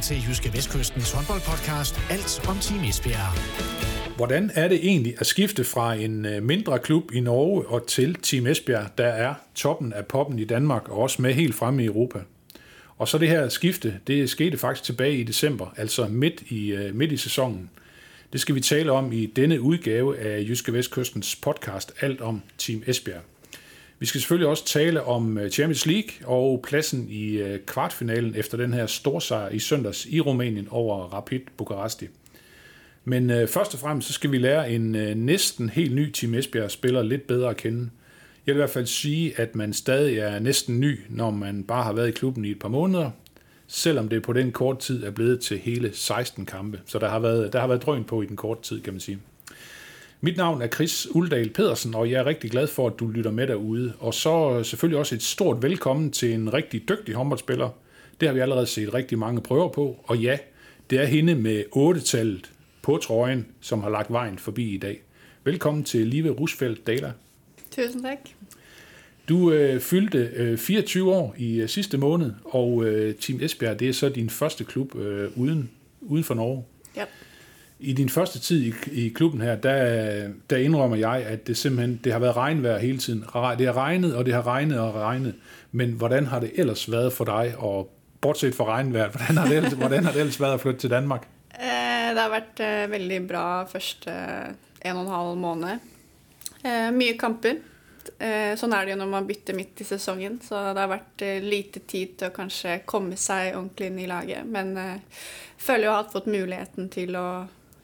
til Jyske Vestkystens håndboldpodcast Alt om Team Esbjerg. Hvordan er det egentlig at skifte fra en øh, mindre klub i Norge og til Team Esbjerg, der er toppen af poppen i Danmark og også med helt fremme i Europa? Og så det her skifte, det skete faktisk tilbage i december, altså midt i, øh, midt i sæsonen. Det skal vi tale om i denne udgave af Jyske Vestkystens podcast Alt om Team Esbjerg. Vi skal selvfølgelig også tale om øh, Champions League og pladsen i øh, kvartfinalen efter den her storsejr i søndags i Rumænien over Rapid Bukaresti. Men øh, først og fremmest så skal vi lære en øh, næsten helt ny Team Esbjerg spiller lidt bedre at kende. Jeg vil i hvert fald sige, at man stadig er næsten ny, når man bare har været i klubben i et par måneder, selvom det på den korte tid er blevet til hele 16 kampe. Så der har været, der har været drøn på i den korte tid, kan man sige. Mit navn er Chris Uldal Pedersen, og jeg er rigtig glad for, at du lytter med derude. Og så selvfølgelig også et stort velkommen til en rigtig dygtig håndboldspiller. Det har vi allerede set rigtig mange prøver på, og ja, det er hende med 8-tallet på trøjen, som har lagt vejen forbi i dag. Velkommen til Live Rusfeldt Dala. Tusind tak. Du øh, fyldte øh, 24 år i øh, sidste måned, og øh, Team Esbjerg, det er så din første klub øh, uden, uden for Norge. Ja. I din første tid i, i klubben her, der, der indrømmer jeg, at det simpelthen det har været regnvejr hele tiden. Det har regnet, og det har regnet og regnet. Men hvordan har det ellers været for dig, og bortset fra regnvejr, hvordan har det ellers, hvordan har det ellers været at flytte til Danmark? Eh, det har været eh, veldig bra første eh, en og en halv måned. Eh, mye kamper. Eh, sånn er det jo når man bytter midt i sesongen, så det har vært eh, lite tid til å kanskje komme seg ordentlig inn i laget. Men eh, føler jo jeg har fått muligheten til å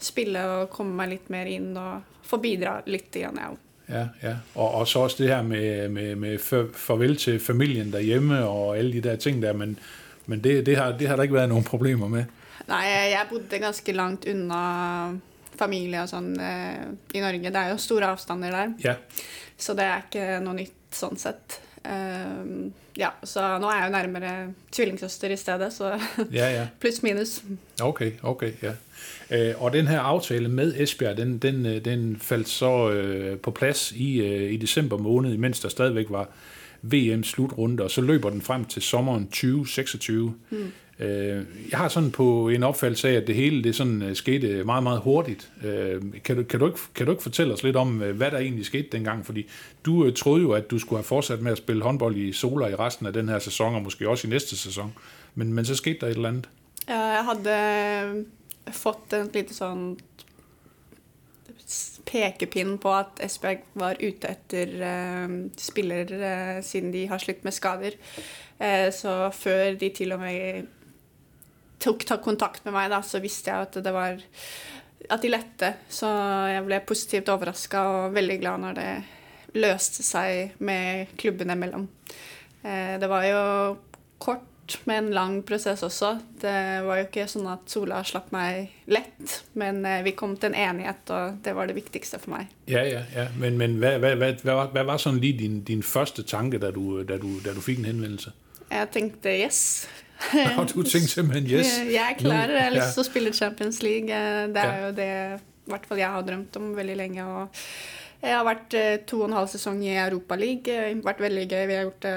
spille og komme meg litt mer inn og få bidra litt igjen, jeg òg. Ja, ja. Og, og så også det her med, med, med farvel til familien derhjemme og alle de der ting der, men, men det, det, har, det har der ikke været nogen problemer med. Nei, jeg bodde ganske langt unna familie og sånn eh, i Norge. Det er jo store avstander der. Ja. Så det er ikke noe nytt sånn sett. Um, ja, så nå er jeg jo nærmere tvillingsøster i stedet, så Ja, ja. pluss minus. Okay, okay, ja. Øh, og den her aftale med Esbjerg, den, den, øh, den faldt så øh, på plads i, øh, i december måned, mens der stadigvæk var VM-slutrunde, og så løber den frem til sommeren 2026. Mm. Øh, jeg har sådan på en opfattelse af, at det hele det sådan øh, skete meget, meget hurtigt. Øh, kan, du, kan, du ikke, kan du ikke fortælle os lidt om, øh, hvad der egentlig skete dengang? Fordi du øh, troede jo, at du skulle have fortsat med at spille håndbold i Sola i resten af den her sæson, og måske også i næste sæson. Men, men så skete der et eller andet. Ja, jeg hadde fått en lite sånn pekepinn på at Esbjerg var ute etter eh, uh, spillere uh, siden de har slitt med skader. Eh, så før de til og med tok ta kontakt med meg, da, så visste jeg at det var at de lette. Så jeg ble positivt overraska og veldig glad når det løste seg med klubbene imellom. Eh, det var jo kort, men en lang prosess også. Det var jo ikke sånn at Sola slapp meg lett, men eh, vi kom til en enighet, og det var det viktigste for meg. Ja, ja, ja. Men, men hvad, hvad, hvad, hvad, var, hvad var sådan lige din, din første tanke, da du, da, du, da du fik en henvendelse? Jeg tenkte yes. Og du tænkte simpelthen yes. Jeg er klar. Jeg har Ja. lyst til å spille Champions League. Eh, Det er Ja. jo det i hvert fall jeg har drømt om veldig lenge. Og jeg har vært eh, to og en halv sesong i Europa League. Det har vært veldig gøy. Vi har gjort det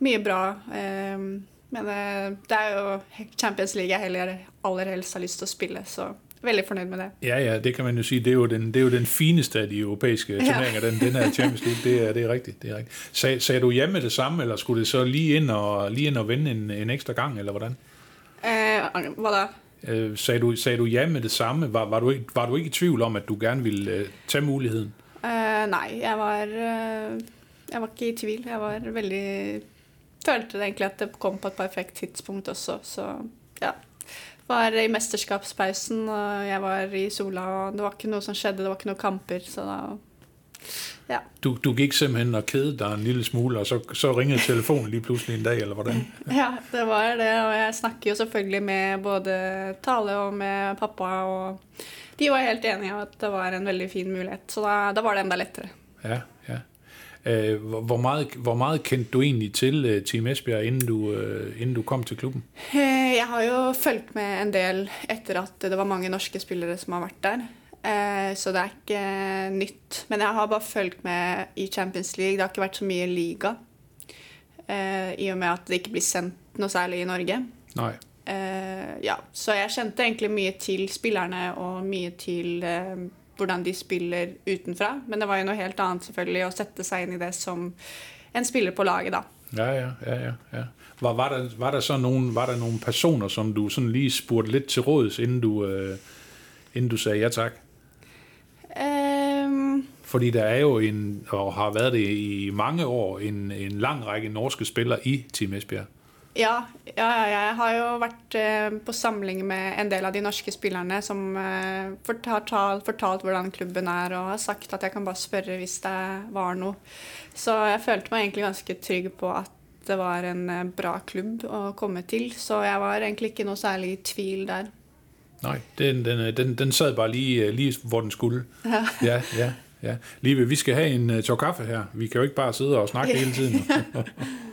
mye bra. Eh, Men eh, det er jo Champions League jeg heller aller helst har lyst til å spille, så veldig fornøyd med det. Ja, ja, det kan man jo sige, det er jo den, det er jo den fineste af de europæiske turneringer, den, den her Champions League, det er, det er rigtigt. Det er rigtigt. Sag, sagde du hjemme det samme, eller skulle det så lige ind og, lige ind og vende en, en ekstra gang, eller hvordan? Eh, Hva da? Øh, sagde, du, sagde du ja med det samme? Var, var, du ikke, var du ikke i tvivl om, at du gerne ville øh, tage muligheden? Eh, nei, jeg var eh, Jeg var ikke i tvil. Jeg var veldig Følte egentlig at det kom på et perfekt tidspunkt også, så ja. Var i mesterskapspausen, og jeg var i Sola, og det var ikke noe som skjedde, det var ikke noen kamper, så da Ja. Du, du gik simpelthen og kedede dig en lille smule, og så, så ringede telefonen lige pludselig en dag, eller hvordan? ja, det var det, og jeg snakker jo selvfølgelig med både Tale og med pappa, og de var helt enige om at det var en veldig fin mulighet, så da, da var det enda lettere. Ja. Øh, hvor, meget, hvor meget kendte du egentlig til øh, Team Esbjerg, inden du, øh, inden du kom til klubben? Eh, Jeg har jo fulgt med en del etter at det var mange norske spillere som har vært der. Så det er ikke nytt. Men jeg har bare fulgt med i Champions League. Det har ikke vært så mye liga. I og med at det ikke blir sendt noe særlig i Norge. Nej. Eh, ja, så jeg kjente egentlig mye til spillerne og mye til eh, hvordan de spiller utenfra. Men det var jo noe helt annet selvfølgelig å sette seg inn i det som en spiller på laget, da. Ja, ja, ja, ja. ja. Var, var, der, var, der så nogen, var der nogle personer, som du sådan lige spurgte lidt til råds, inden du, øh, inden du sagde ja tak? Um, Fordi der er jo en, og har været det i mange år, en, en lang række norske spillere i Team Esbjerg. Ja, ja, ja, jeg har jo vært eh, på samling med en del av de norske spillerne som eh, har talt, fortalt hvordan klubben er, og har sagt at jeg kan bare spørre hvis det var noe. Så jeg følte meg egentlig ganske trygg på at det var en eh, bra klubb å komme til. Så jeg var egentlig ikke noe særlig i tvil der. Nej, den, den, den, den sad bare lige, øh, lige hvor den skulle. Ja. Ja, ja, ja. Lieve, vi skal have en uh, tår kaffe her. Vi kan jo ikke bare sidde og snakke hele tiden.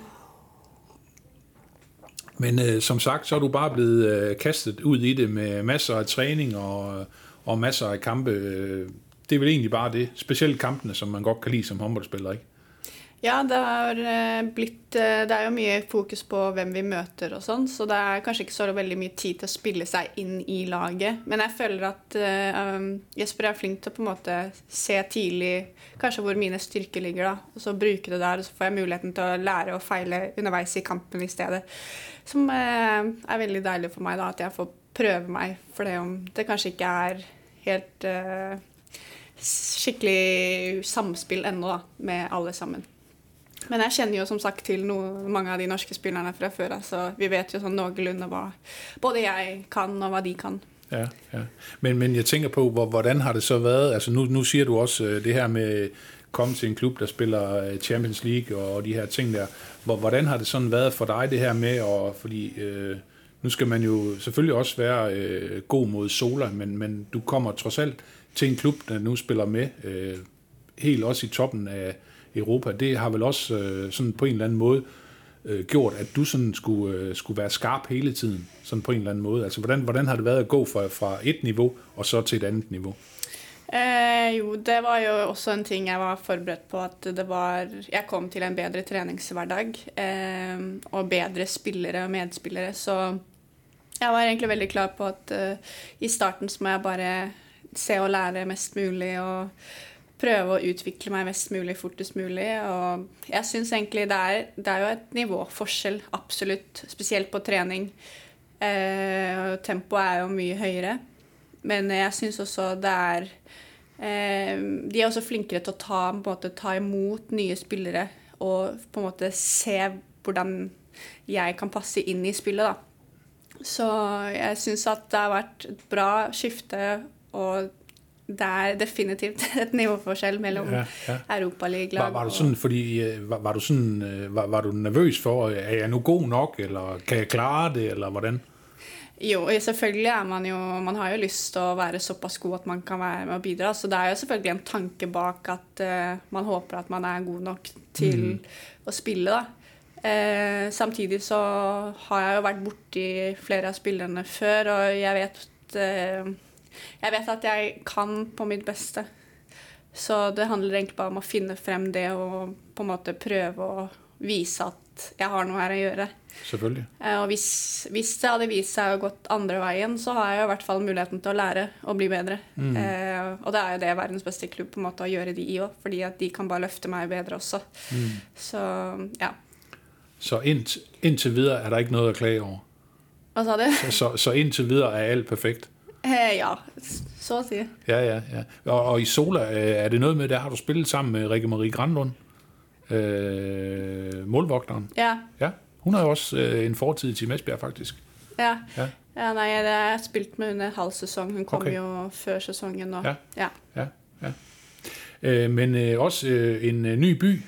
Men øh, som sagt, så er du bare blevet øh, kastet ud i det med masser af træning og, og masser af kampe. Øh, det er vel egentlig bare det. Specielt kampene, som man godt kan lide som håndboldspiller, ikke? Ja, det har eh, blitt eh, Det er jo mye fokus på hvem vi møter og sånn, så det er kanskje ikke så veldig mye tid til å spille seg inn i laget. Men jeg føler at uh, Jesper er flink til å på en måte se tidlig kanskje hvor mine styrker ligger, da. Og så bruke det der, og så får jeg muligheten til å lære og feile underveis i kampen i stedet. Som uh, er veldig deilig for meg, da, at jeg får prøve meg for det om det kanskje ikke er helt uh, skikkelig samspill ennå da, med alle sammen. Men jeg kjenner jo som sagt til noe, mange av de norske spillerne fra før så vi vet jo sånn noenlunde hva både jeg kan, og hva de kan. Ja, ja. Men, men jeg tænker på, hvor, hvordan har det så været? Altså nu, nu siger du også øh, det her med komme til en klub, der spiller øh, Champions League og, og de her ting der. Hvor, hvordan har det sådan været for dig det her med, og, fordi øh, nu skal man jo selvfølgelig også være øh, god mod Sola, men, men du kommer trods alt til en klub, der nu spiller med øh, helt også i toppen af Europa. Det har vel også øh, sådan på en eller anden måde øh, gjort, at du sådan skulle, øh, skulle være skarp hele tiden, sådan på en eller anden måde. Altså, hvordan, hvordan har det været at gå fra, fra et niveau og så til et andet niveau? Eh, jo, det var jo også en ting jeg var forberedt på, at det var Jeg kom til en bedre treningshverdag eh, øh, og bedre spillere og medspillere, så jeg var egentlig veldig klar på at eh, i starten så må jeg bare se og lære mest mulig og prøve å utvikle meg mest mulig fortest mulig. Og jeg syns egentlig det er, det er jo et nivåforskjell, absolutt, spesielt på trening. Eh, tempoet er jo mye høyere. Men jeg syns også det er eh, De er også flinkere til å ta, på en måte, ta imot nye spillere og på en måte se hvordan jeg kan passe inn i spillet, da. Så jeg syns at det har vært et bra skifte, og det er definitivt et nivåforskjell mellom Ja, ja. Europaligalag Var, var du sådan, fordi, øh, var, var du sådan, øh, var, var du nervøs for, er jeg nu god nok, eller kan jeg klare det, eller hvordan? Jo, selvfølgelig er man jo Man har jo lyst til å være såpass god at man kan være med og bidra. Så det er jo selvfølgelig en tanke bak at eh, man håper at man er god nok til å spille, da. Eh, samtidig så har jeg jo vært borti flere av spillerne før, og jeg vet eh, Jeg vet at jeg kan på mitt beste. Så det handler egentlig bare om å finne frem det og på en måte prøve å vise at jeg har noe her å gjøre. Selvfølgelig. Eh, Og hvis, hvis det hadde vist seg å gått andre veien, så har jeg i hvert fall muligheten til å lære og bli bedre. Eh, og det er jo det verdens beste klubb på en måte å gjøre de i òg, fordi at de kan bare løfte meg bedre også. Så ja. Så ind, indtil videre er der ikke noget at klage over. Hva sa du? Så, så indtil videre er alt perfekt. Eh, ja, så å si. Ja, ja, ja. Og, og i Sola, øh, er det noget med, der har du spillet sammen med Rikke Marie Grandlund, øh, målvogteren. Ja. Ja, hun har jo også øh, en fortid til Esbjerg, faktisk. Ja. Ja. ja nei, det har jeg spilt med under en halv sesong. Hun kom Ok. jo før sesongen. Og, Ja. ja. Ja, ja. Øh, men øh, også øh, en øh, ny by,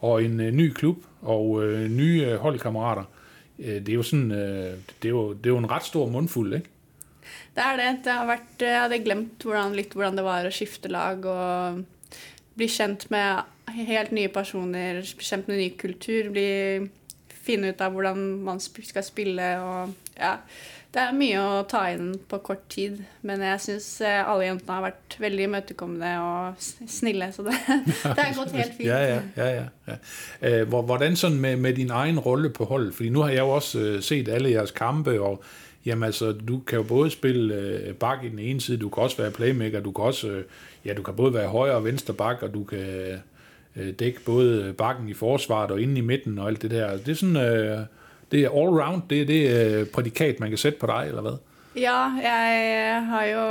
og en øh, ny klub, og øh, nye øh, holdkammerater. Øh, det er jo sådan, øh, det er jo, det er jo en ret stor mundfuld, ikke? Det er det. det har vært, jeg hadde glemt hvordan, litt hvordan det var å skifte lag og bli kjent med helt nye personer, bli kjent med ny kultur, bli, finne ut av hvordan man skal spille. Og, ja. Det er mye å ta inn på kort tid, men jeg syns alle jentene har vært veldig imøtekommende og snille, så det, det har gått helt fint. ja, ja, ja. Øh, hvordan sådan med, med din egen rolle på holdet? Fordi nu har jeg jo også øh, set alle jeres kampe, og jamen altså, du kan jo både spille øh, bak i den ene side, du kan også være playmaker, du kan også, ja, du kan både være højre og venstre bak, og du kan dække både bakken i forsvaret og inde i midten og alt det der. Det er sådan, det er all round, det er det prædikat, man kan sætte på dig, eller hvad? Ja, jeg har jo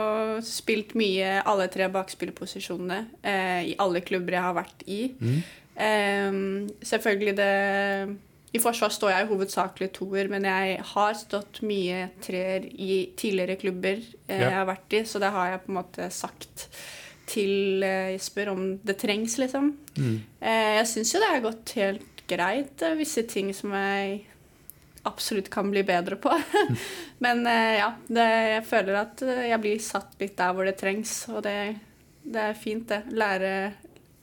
spilt mye alle tre bakspillerposisjonene eh, i alle klubber jeg har vært i. Mm. Eh, selvfølgelig det I forsvar står jeg hovedsakelig toer, men jeg har stått mye treer i tidligere klubber eh, ja. jeg har vært i, så det har jeg på en måte sagt til eh, Jesper om det trengs, liksom. Mm. Eh, jeg syns jo det har gått helt greit. Visse ting som jeg absolutt kan bli bedre på. Men eh, ja, det, jeg føler at eh, jeg blir satt litt der hvor det trengs, og det, det er fint, det. Lære,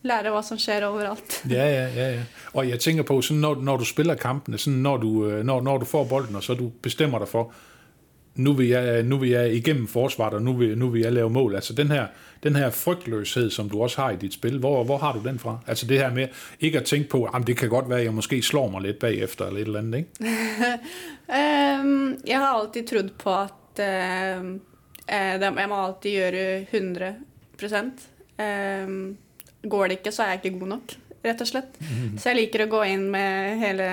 lære hva som skjer overalt. Ja, ja, ja. ja. Og jeg tenker på, når, når, du spiller kampene, når du, øh, når, når, du får bolden, og så du bestemmer deg for nu vil jeg, nu vil jeg igennem forsvaret, og nu vil, nu vil jeg lave mål. Altså den her, den her frygtløshed, som du også har i dit spil, hvor, hvor har du den fra? Altså det her med ikke at tænke på, at det kan godt være, at jeg måske slår mig lidt bagefter, eller et eller andet, ikke? um, jeg har altid troet på, at uh, jeg må altid gøre 100 um, Går det ikke, så er jeg ikke god nok, rett og slett. Mm. Så jeg liker å gå inn med hele,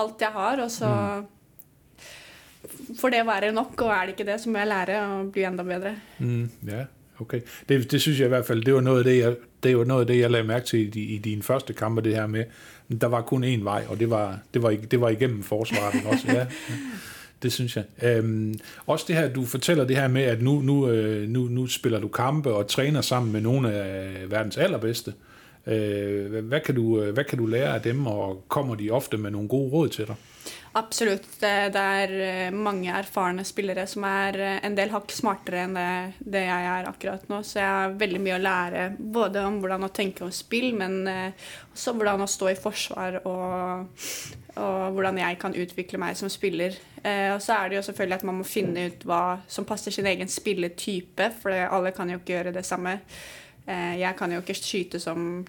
alt jeg har, og så mm får det være nok, og er det ikke det, så må jeg lære å bli enda bedre. Mm, ja, okay. Det, det synes jeg i hvert fald, det var noget af det, jeg, det var noget af det, jeg lagde mærke til i, i dine første kampe, det her med, der var kun én vej, og det var, det var, det var igennem forsvaret også. Ja. Det synes jeg. Øhm, også det her, du fortæller det her med, at nu, nu, øh, nu, nu spiller du kampe og træner sammen med nogle af øh, verdens allerbedste. Øh, hvad, kan du, øh, hvad kan du lære af dem, og kommer de ofte med nogle gode råd til dig? Absolutt. Det, det, er øh, mange erfarne spillere som er en del hakk smartere enn det, det, jeg er akkurat nå. Så jeg har veldig mye å lære både om hvordan å tenke om spill, men også hvordan å stå i forsvar og, og hvordan jeg kan utvikle meg som spiller. og så er det jo selvfølgelig at man må finne ut hva som passer sin egen spilletype, for alle kan jo ikke gjøre det samme. jeg kan jo ikke skyte som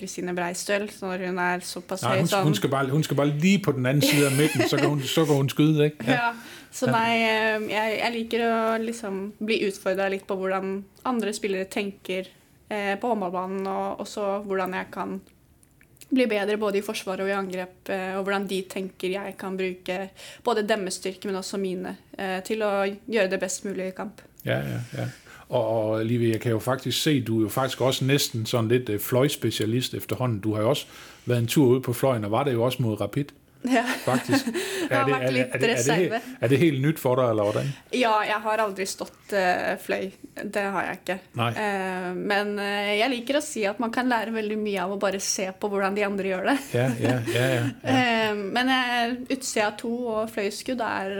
Kristine øh, Breistøl, når hun er såpass høy som hun, skal bare, hun skal bare lige på den anden side av midten, så kan hun, så kan hun skyde, ikke? Ja. ja. Så nei, øh, jeg, jeg, liker å liksom bli utfordra litt på hvordan andre spillere tenker eh, på håndballbanen, og også hvordan jeg kan bli bedre både i forsvar og i angrep, eh, og hvordan de tenker jeg kan bruke både deres styrke, men også mine, eh, til å gjøre det best mulig i kamp. Ja, ja, ja. Og, og Live, jeg kan jo faktisk se, du er jo faktisk også næsten sådan lidt eh, fløjspecialist efterhånden. Du har jo også været en tur ude på fløjen, og var det jo også mod Rapid. Ja. Faktisk. Er det, er, det, er, det, er, det, er det helt nyt for dig, eller hvordan? Ja, jeg har aldri stått uh, fløy. Det har jeg ikke. Uh, men uh, jeg liker å si at man kan lære veldig mye av å bare se på hvordan de andre gjør det. Ja, ja, ja, ja, ja. men utsida to og fløyskudd er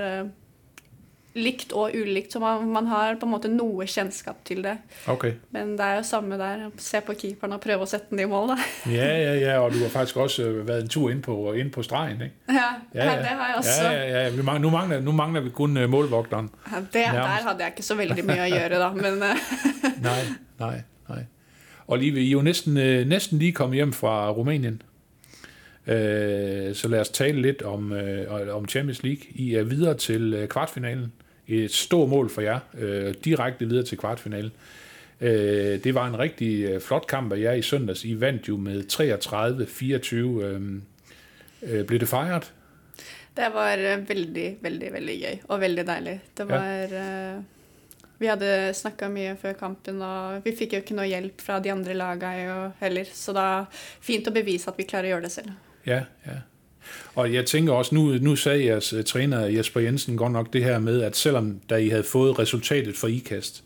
likt og ulikt, så man, man, har på en måte noe kjennskap til det. Okay. Men det er jo samme der. Se på keeperen og prøve å sette den i mål, da. ja, ja, ja, og du har faktisk også øh, vært en tur inn på, inn på stregen, ikke? Ja, ja, ja, det har jeg også. Ja, ja, ja. Nå, mangler, nå mangler vi kun øh, målvokteren. Ja, det, der hadde jeg ikke så veldig mye å gjøre, da, men øh. Nei, nei, nei. Og Live, I er jo nesten, nesten lige kommet hjem fra Rumænien. Så lad os tale litt om, om Champions League. I er videre til kvartfinalen et stort mål for jer, øh, direkte videre til kvartfinalen. Øh, det var en rigtig øh, flot kamp af jer i søndags. I vandt jo med 33-24. Øh, øh, blev det fejret? Det var øh, veldig, veldig, veldig gøy og veldig deilig. Det var ja. uh, Vi hadde snakka mye før kampen, og vi fikk jo ikke noe hjelp fra de andre lagene heller. Så det er fint å bevise at vi klarer å gjøre det selv. Ja, ja. Og jeg tænker også, nu, nu sagde jeres uh, træner Jesper Jensen godt nok det her med, at selvom da I havde fået resultatet for IKAST,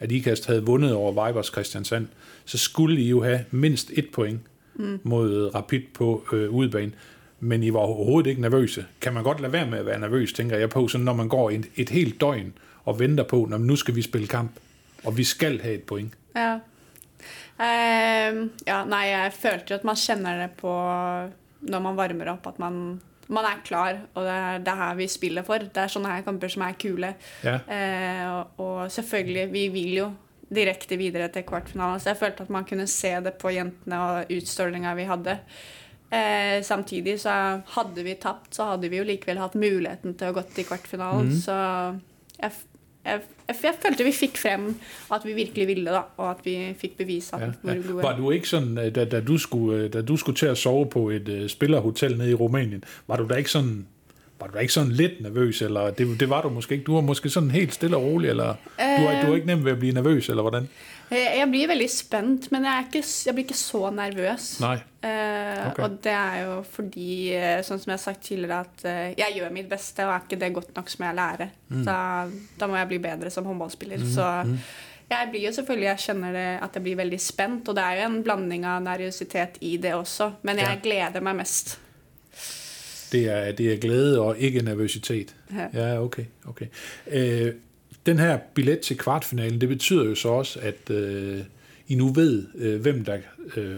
at IKAST havde vundet over Vibers Christiansand, så skulle I jo have mindst et point mm. mod Rapid på øh, udebane. Men I var overhovedet ikke nervøse. Kan man godt lade være med at være nervøs, tænker jeg på, sådan når man går et, et helt døgn og venter på, når nu skal vi spille kamp, og vi skal have et point. Ja. Uh, ja, nei, jeg følte at man kjenner det på når man varmer opp, at man man er klar, og det er det her vi spiller for. Det er sånne her kamper som er kule. Ja. Eh, og, og selvfølgelig, vi vil jo direkte videre til kvartfinalen. Så jeg følte at man kunne se det på jentene og utstrålinga vi hadde. Eh, samtidig så hadde vi tapt, så hadde vi jo likevel hatt muligheten til å gå til kvartfinalen. Mhm. Så jeg, jeg, jeg, følte vi fikk frem at vi virkelig ville, da, og at vi fikk bevise at Ja, ja. gode Var du ikke sådan, øh, da, da, du skulle, øh, da du skulle til at sove på et uh, spillerhotel nede i Rumænien, var du da ikke sådan, var du da ikke sådan lidt nervøs, eller det, det var du måske ikke? Du var måske sådan helt stille og rolig, eller du, er, du er ikke nem ved at blive nervøs, eller hvordan? Jeg jeg blir veldig spent, men jeg, er ikke, jeg blir ikke så nervøs. Nej. Eh, Ok. Og det er jo fordi, eh, sånn som jeg har sagt tidligere, at eh, jeg gjør mitt beste, og er ikke det godt nok, så må jeg lære. Da, da må jeg bli bedre som håndballspiller. Så jeg blir jo selvfølgelig, jeg kjenner det at jeg blir veldig spent, og det er jo en blanding av nervøsitet i det også, men jeg gleder meg mest. Det er, det er glæde og ikke nervøsitet. Ja. Ja, okay. okay. Øh, den her billet til kvartfinalen, det betyder jo så også, at øh, I nu ved, øh, hvem der øh,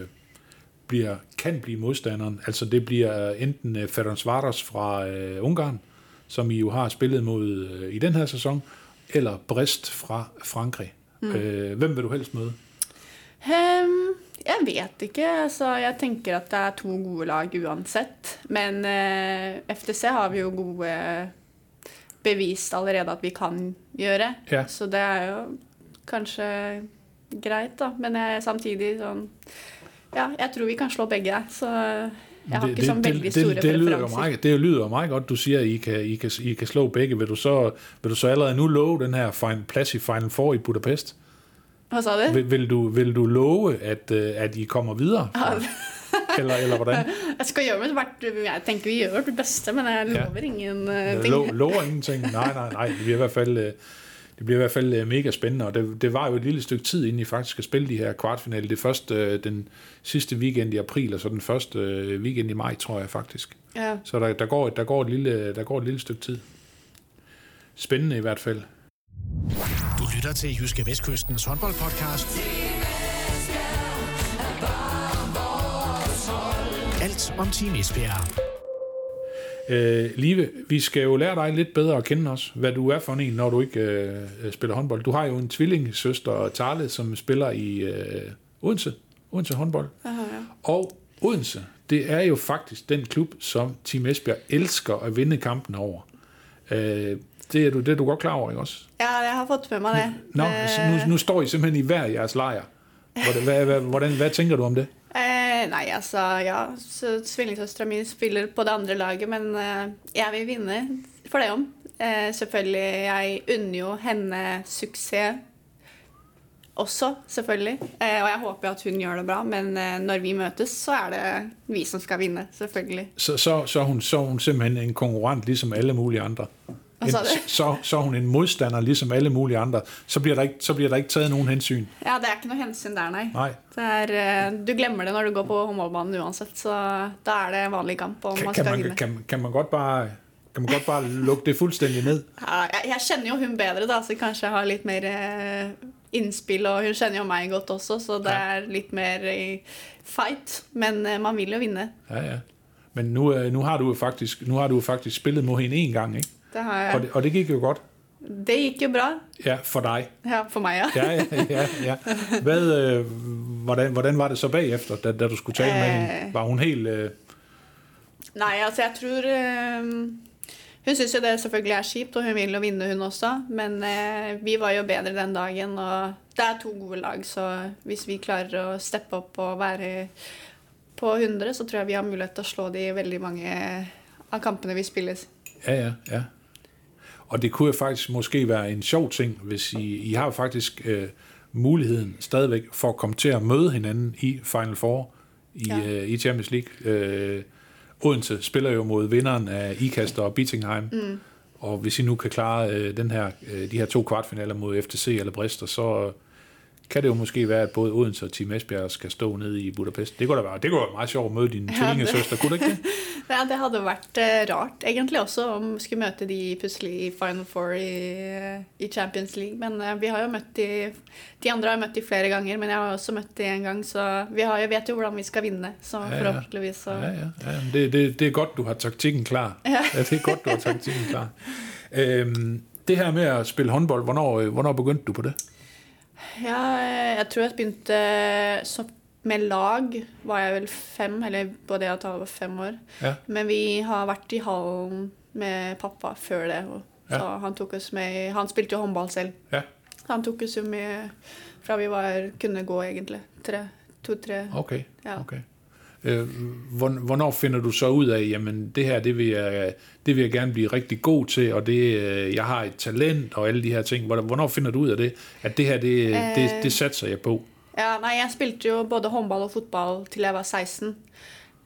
bliver, kan blive modstanderen. Altså det bliver enten øh, Ferencvaros fra øh, Ungarn, som I jo har spillet mod øh, i den her sæson, eller Brest fra Frankrig. Mm. Øh, hvem vil du helst møde? Ehm, jeg vet ikke. Altså, jeg tenker at det er to gode lag uansett. Men eh, FTC har vi jo gode bevist allerede at vi kan gjøre. Ja. Så det er jo kanskje greit, da. Men jeg, samtidig sånn Ja, jeg tror vi kan slå begge. Så jeg har ikke sånn veldig store det, det, lyder meget, det lyder meget godt, du siger, at I kan, I kan, I kan slå begge. Vil du, så, vil du så allerede nu love den her final, plads i Final Four i Budapest? Hva sa du? Vil, vil, du, vil du love, at, øh, at I kommer videre? Fra, eller, eller hvordan? Jeg skal gjøre mitt hvert Jeg tenker vi gjør vårt beste, men jeg Ja. lover ingen eh, Jeg ting. lo, lover ingenting? Nej, nej, nej. Det bliver i hvert fald, øh, det bliver i hvert fald øh, mega spændende, og det, det var jo et lille stykke tid, inden I faktisk skal spille de her kvartfinale. Det er først øh, den sidste weekend i april, og så den første øh, weekend i maj, tror jeg faktisk. Ja. Så der, der, går, der, går et lille, der går et lille stykke tid. Spændende i hvert fald. Du lytter til Jyske Vestkystens håndboldpodcast. Alt om Team Esbjerg. Øh, Live, vi skal jo lære dig lidt bedre at kende os, hvad du er for en, når du ikke øh, øh, spiller håndbold. Du har jo en tvillingsøster, Tarle, som spiller i øh, Odense, Odense håndbold. Aha, ja. Og Odense, det er jo faktisk den klub, som Team Esbjerg elsker at vinde kampen over. Øh, det, er du, det er du godt klar over, ikke også? ja, jeg har fått med det. Nå, nu, nu står I simpelthen i hver jeres lejr. Hvordan, hvad, hvad, hvordan, hvad tænker du om det? Nei, altså, ja, så tvillingsøstera mi spiller på det andre laget, men eh, jeg vil vinne for det om. Eh, selvfølgelig, jeg unner jo henne suksess også, selvfølgelig. Eh, og jeg håper at hun gjør det bra, men eh, når vi møtes, så er det vi som skal vinne, selvfølgelig. Så, så, så, hun, så hun simpelthen en konkurrent, ligesom alle mulige andre. En, så, så er hun en modstander, ligesom alle mulige andre. Så bliver der ikke, så bliver der ikke taget nogen hensyn. Ja, det er ikke noe hensyn der, nei. Nej. Det er, eh, du glemmer det når du går på håndballbanen uansett, så da er det vanlig kamp, og Kan, kan, man, kan, kan, man godt bare, kan man godt bare lukke det fuldstændig ned? Ja, jeg, jeg kjenner jo hun bedre, da, så kanskje jeg har litt mer eh, innspill. Og hun kjenner jo meg godt også, så det Ja. er litt mer eh, fight. Men eh, man vil jo vinne. Ja, ja. Men nu, nu, har du faktisk, nu har du faktisk spillet mod hende en gang, ikke? Det, har Og jeg. det, og det gik jo godt. det gikk jo bra. Ja, for dig. Ja, for meg, ja. Ja, ja, ja. ja. Hvad, øh, hvordan, hvordan var det så bagefter, da, da du skulle tale med Øh. hende? Var hun helt... Øh, Nei, altså, jeg tror eh, Hun syns jo det selvfølgelig er kjipt, og hun vil jo vinne, hun også. Men eh, vi var jo bedre den dagen, og det er to gode lag, så hvis vi klarer å steppe opp og være på 100, så tror jeg vi har mulighet til å slå de veldig mange av kampene vi spiller. Ja, ja, ja. Og det kunne jo faktisk måske være en sjov ting, hvis I, I har faktisk øh, muligheden stadigvæk for at komme til at møde hinanden i Final Four i, Ja. øh, i Champions League. Øh, Odense spiller jo mod vinderen af Ikast og Bittingheim. Mm. Og hvis I nu kan klare øh, den her, øh, de her to kvartfinaler mod FTC eller Brist, så kan det jo måske være, at både Odense og Team Esbjerg skal stå nede i Budapest. Det kunne da være, det kunne være meget sjovt at møde din Ja, tvillingesøster, kunne det ikke det? Ja, det hadde vært eh, rart egentlig også om vi skulle møte de plutselig i Final Four i, i Champions League. Men eh, vi har jo møtt de De andre har møtt de flere ganger, men jeg har også møtt de en gang, så vi har, jeg vet jo hvordan vi skal vinne. Så Ja, ja. forhåpentligvis så Ja, ja, ja. Det, det, det er godt, du har taktikken klar. Ja. ja det er godt, du har taktikken klar. Øhm, det her med at spille håndbold, hvornår, øh, hvornår begyndte du på det? Ja, jeg tror jeg begynte så med lag var jeg vel fem, eller både jeg og Tale var fem år. Ja. Men vi har vært i hallen med pappa før det. Og, så Ja. han tok oss med Han spilte jo håndball selv. Ja. Han tok oss jo med fra vi var, kunne gå, egentlig. Tre, To-tre. Okay, Ja. okay. Øh, hvor- hvornår finder du så ud af, jamen det her, det vil jeg, det vil jeg gerne blive rigtig god til, og det, øh, jeg har et talent og alle de her ting. Hvor- Hvornår finder du ud af det, at det her, det, det, Øh. det satser jeg på? Ja, nei, jeg spilte jo både håndball og fotball til jeg var 16.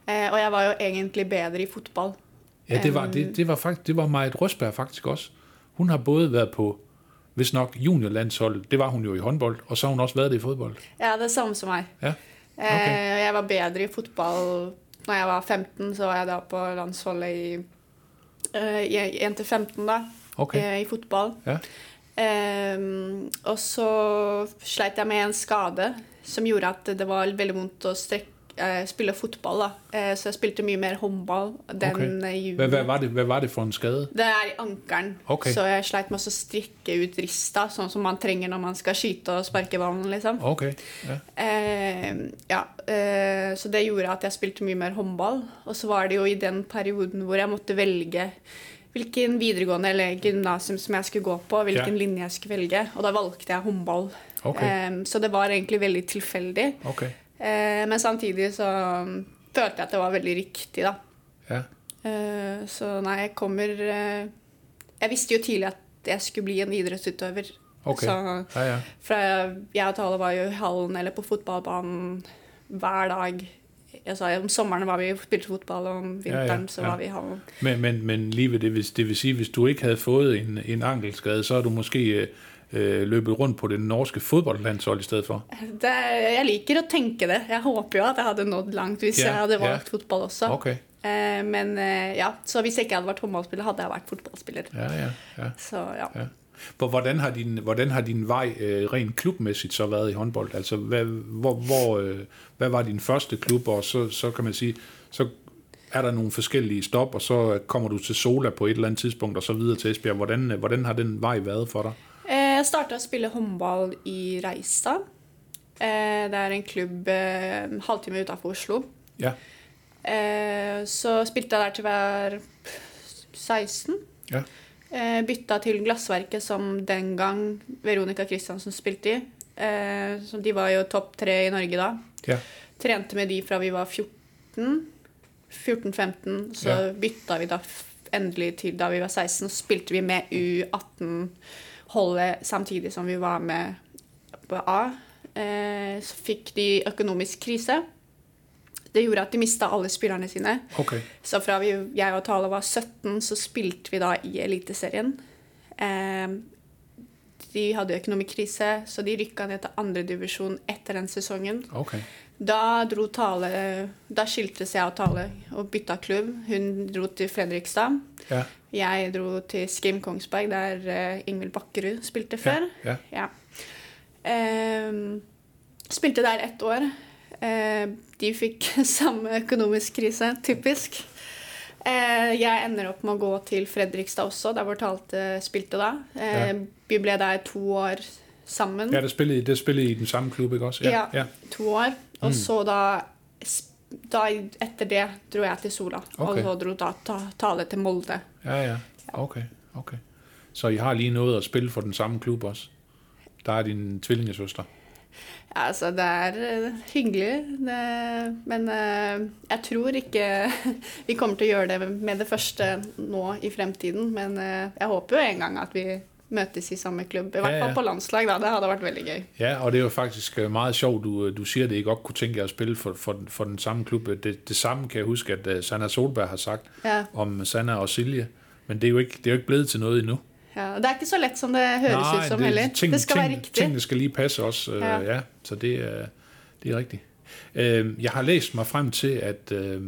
Eh, og jeg var jo egentlig bedre i fotball. Ja, det var, Øhm. det, det var, faktisk, det var Majit Røsberg faktisk også. Hun har både været på, hvis nok juniorlandsholdet, det var hun jo i håndbold, og så har hun også været det i fodbold. Ja, det er samme som meg. Ja, Eh, Ok. og jeg var bedre i fotball når jeg var 15, så var jeg da på landsholdet i eh, i 1 til 15, da. okay. eh, I fotball. Ja. Ehm, og så sleit jeg med en skade som gjorde at det var veldig vondt å strekke, eh, spille fotball. Da. Eh, så jeg spilte mye mer håndball den Okay. eh, julen. Hvad, hvad, var det, hvad var det for en skade? Det er i ankelen. Ok. Så jeg sleit med å strikke ut rista, sånn som man trenger når man skal skyte og sparke ballen. liksom. Okay, ja. Eh, ja, eh, så det gjorde at jeg spilte mye mer håndball. Og så var det jo i den perioden hvor jeg måtte velge hvilken videregående eller gymnasium som jeg skulle gå på, hvilken Ja. linje jeg skulle velge. Og da valgte jeg håndball. Ok. Eh, så det var egentlig veldig tilfeldig. Okay, men samtidig så um, følte jeg at det var veldig riktig, da. ja. Eh, så nei, jeg kommer eh, Jeg visste jo tidlig at jeg skulle bli en idrettsutøver. Okay. Så Ja, ja. fra jeg og Tale var jo i hallen eller på fotballbanen hver dag. Altså, om sommeren var vi spilte fotball, og om vinteren Ja, så var vi i hallen. Men, men, men lige ved det, hvis, det vil sige, hvis du ikke havde fået en, en ankelskade, så har du måske øh, øh, løbet rundt på det norske fodboldlandshold i stedet for. Det, jeg liker å tenke det. Jeg håper jo at jeg hadde nådd langt hvis Ja, jeg hadde ja. valgt fotball også. Okay, Eh, men eh, ja, så hvis jeg ikke hadde vært håndballspiller, hadde jeg vært fotballspiller. ja, ja. ja. Så ja. Ja. Hvor, hvordan, har din, hvordan har din vej øh, rent klubmæssigt så været i håndbold? Altså, hvad, hvor, hvor, øh, hvad var din første klub, og så, så kan man sige, så er der nogle forskellige stop, og så kommer du til Sola på et eller andet tidspunkt, og så videre til Esbjerg. Hvordan, øh, hvordan har den vej været for dig? Jeg starta å spille håndball i Reisa. Eh, Det er en klubb eh, halvtime utafor Oslo. Ja, Eh, Så spilte jeg der til var 16. ja, Eh, Bytta til Glassverket, som den gang Veronica Christiansen spilte i. Eh, Så de var jo topp tre i Norge da. ja, Trente med de fra vi var 14. 14-15. Så bytta vi da endelig til da vi var 16. Så spilte vi med U18-holdet samtidig som vi var med på A. Eh, Så fikk de økonomisk krise. Det gjorde at de mista alle spillerne sine. okay. Så fra vi, jeg og Tale var 17, så spilte vi da i Eliteserien. Eh, de hadde økonomikrise, så de rykka ned til andredivisjon etter den sesongen. okay. Da dro Tale Da skiltes jeg og Tale og bytta klubb. Hun dro til Fredrikstad. Ja, Jeg dro til Skim Kongsberg, der eh, Ingvild Bakkerud spilte før. ja. Ja. Ehm, spilte der ett år. Eh, de fikk samme økonomisk krise, typisk. Eh, jeg ender opp med å gå til Fredrikstad også, der hvor Talte spilte da. Eh, Ja. Vi ble der to år sammen. Ja, der spillede, I- der spillede I den samme klub, ikke også? Ja. ja. To år. Og så da, da Etter det dro jeg til Sola. Ok. Og så dro da ta, Tale til Molde. Ja, ja. Okay, okay. Så I har lige noget at spille for den samme klub også? Der er din tvillingesøster. Ja, altså, det er eh, hyggelig, det, men eh, jeg tror ikke vi kommer til å gjøre det med det første nå i fremtiden. Men eh, jeg håper jo en gang at vi møtes i samme klubb. I hvert Ja, fall ja. på landslag, da. Det hadde vært veldig gøy. Ja, og det er jo faktisk meget sjovt, du, du siger, at det I godt kunne tænke jer at spille for, for, for den samme klub. Det, det samme kan jeg huske, at Sanna Solberg har sagt Ja. om Sanna og Silje, men det er jo ikke, det er jo ikke blevet til noget endnu. Ja, det er ikke så lett som det høres ut som heller. ting, det skal ting, være riktig. Tingene skal lige passe også. Øh, ja. Ja. ja, så det er, det er rigtigt. Øh, jeg har læst mig frem til, at, øh,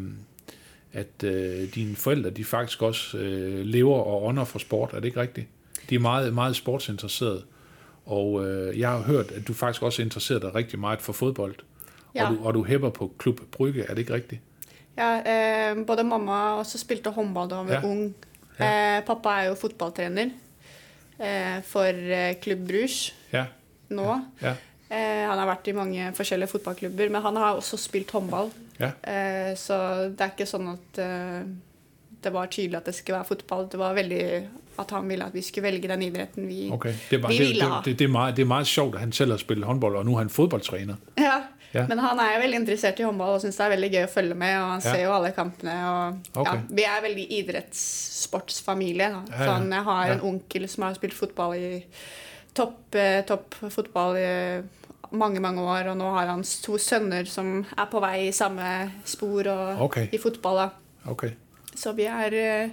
at øh, dine forældre, de faktisk også øh, lever og ånder for sport. Er det ikke rigtigt? De er meget, meget sportsinteresserede. Og øh, jeg har hørt, at du faktisk også interesserer dig rigtig meget for fodbold. Ja. Og, du, og du hæpper på Klub Brygge, er det ikke rigtigt? Ja, eh, både mamma også spilte håndball da hun var Ja. ung. Eh, pappa er jo fotballtrener eh, for eh, Klubb Bruges Ja, nå. ja, Eh, han har vært i mange forskjellige fotballklubber, men han har også spilt håndball. ja. Eh, så det er ikke sånn at eh, det var tydelig at det skulle være fotball. Det var veldig at han ville at vi skulle velge den idretten vi Okay. Det bare, Vi det, ville det, ha. det, det, er meget, det er meget sjovt, at han selv har spillet håndbold, og nu er han fodboldtræner. Ja. Ja. Men han er jo veldig interessert i håndball og syns det er veldig gøy å følge med. Og han Ja. ser jo alle kampene. Og, Ok. ja, vi er veldig idrettssportsfamilie. Da. Sånn, jeg har en onkel som har spilt fotball i topp, eh, topp fotball i mange, mange år. Og nå har han to sønner som er på vei i samme spor og, Ok. i fotball. Da. Okay. Så vi er eh,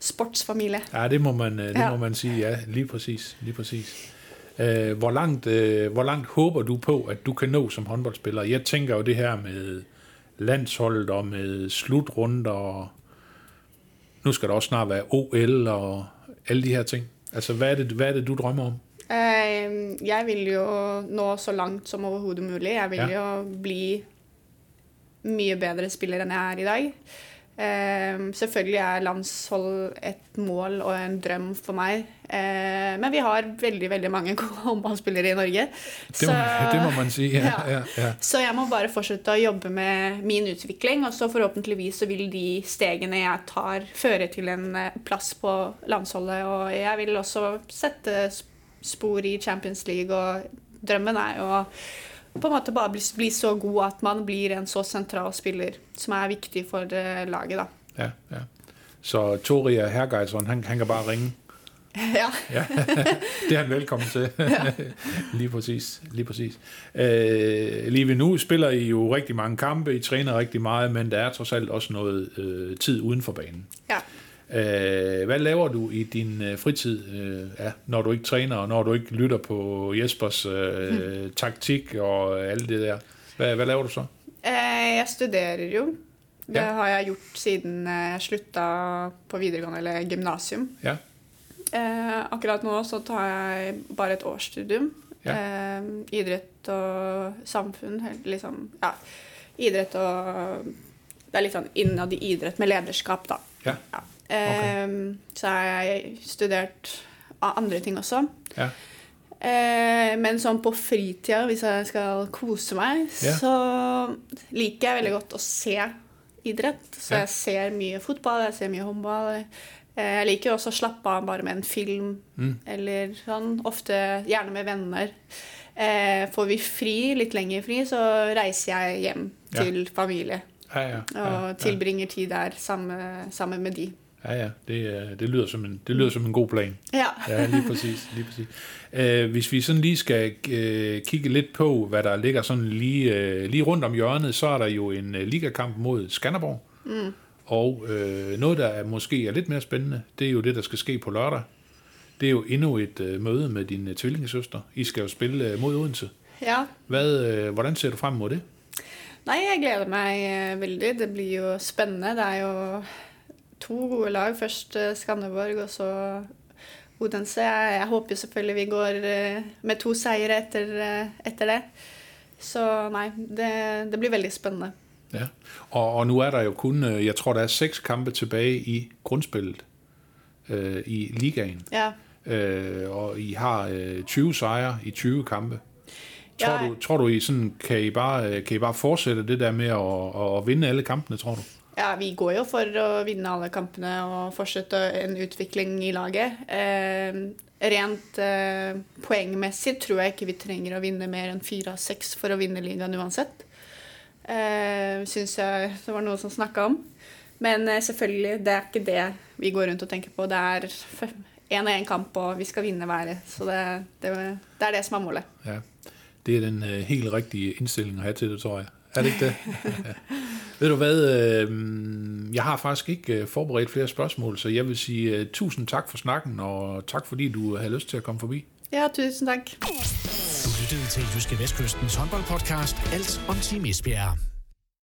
sportsfamilie. Ja, det må man, øh, det må man sige, ja, lige præcis. Lige præcis. Øh, hvor, langt, øh, hvor langt håber du på, at du kan nå som håndboldspiller? Jeg tænker jo det her med landsholdet og med slutrunder, og nu skal der også snart være OL og alle de her ting. Altså, hvad er det, hvad er det du drømmer om? Eh, Jeg vil jo nå så langt som overhodet mulig. Jeg vil Ja. jo bli mye bedre spiller enn jeg er i dag. Eh, selvfølgelig er landshold et mål og en drøm for meg. Eh, men vi har veldig veldig mange gode håndballspillere i Norge. Det må, det må man sige, ja. Ja. ja. Så jeg må bare fortsette å jobbe med min utvikling, og så forhåpentligvis så vil de stegene jeg tar, føre til en eh, plass på landsholdet. Og jeg vil også sette sp- spor i Champions League, og drømmen er jo på en måte bare bli, bli så god at man blir en så sentral spiller som er viktig for eh, laget, da. ja, ja. Så Toria Hergeidsson, han, han kan bare ringe. ja. Ja, det er han velkommen til. lige præcis. Lige præcis. Øh, lige ved nu spiller I jo rigtig mange kampe, I træner rigtig meget, men der er trods alt også noget øh, tid uden for banen. ja. Øh, hvad laver du i din øh, fritid, øh, ja, når du ikke træner, og når du ikke lytter på Jespers øh, Hmm. taktik og alt det der? Hvad, hvad laver du så? Eh, Jeg studerer jo. Det Ja. har jeg gjort siden eh, jeg slutta på videregående eller gymnasium. Ja, Eh, akkurat nå så tar jeg bare et årsstudium. Ja. Eh, idrett og samfunn. Liksom, ja. Idrett og Det er litt sånn innad i idrett med lederskap, da. ja, Ja. Eh, Så har jeg studert andre ting også. ja. Eh, men sånn på fritida, hvis jeg skal kose meg, Ja. så liker jeg veldig godt å se idrett. Så Ja. jeg ser mye fotball, jeg ser mye håndball. Eh, jeg liker også å slappe av bare med en film, Mm. eller sånn. Ofte gjerne med venner. Eh, får vi fri, litt lenger fri, så reiser jeg hjem Ja. til familie. ja, ja, ja, Og tilbringer tid der sammen, sammen med de. Ja, ja, det, øh, det, lyder som en, det lyder som en god plan. Ja. Ja, lige præcis. Lige præcis. Øh, hvis vi sådan lige skal øh, kigge lidt på, hvad der ligger sådan lige, øh, lige rundt om hjørnet, så er der jo en øh, ligakamp mod Skanderborg. Mm. Og øh, noget, der er måske er lidt mere spændende, det er jo det, der skal ske på lørdag. Det er jo endnu et øh, møde med din øh, tvillingesøster. I skal jo spille øh, mod Odense. ja. Hvad, øh, hvordan ser du frem mod det? Nei, jeg gleder meg eh, veldig. Det blir jo spennende. Det er jo to gode lag. Først eh, Skanderborg, og så Odense. Jeg, håper jo selvfølgelig vi går eh, med to seire etter, eh, etter det. Så nei, det, det blir veldig spennende. Ja. Og, og nu er der jo kun, øh, jeg tror, der er seks kampe tilbage i grundspillet øh, i ligaen. Ja. øh, og I har øh, 20 sejre i 20 kampe. Tror, Ja. du, tror du, I sådan, kan, I bare, kan I bare fortsætte det der med at, at, at vinde alle kampene, tror du? Ja, vi går jo for å vinne alle kampene og fortsette en utvikling i laget. Eh, rent eh, poengmessig tror jeg ikke vi trenger å vinne mer enn fire av seks for å vinne ligaen uansett. Eh, Syns jeg det var noe som snakka om. Men eh, selvfølgelig, det er ikke det vi går rundt og tenker på. Det er én og én kamp, og vi skal vinne hver. Så det, det, det er det som er målet. Ja. Det er den eh, helt rigtige indstilling at have til det, tror jeg. Er det ikke det? Ved du hvad, øh, jeg har faktisk ikke øh, forberedt flere spørgsmål, så jeg vil sige øh, tusind tak for snakken, og tak fordi du havde lyst til at komme forbi. Ja, tusind tak. Du lyttede til Jyske Vestkystens håndboldpodcast Alt om Team Esbjerg.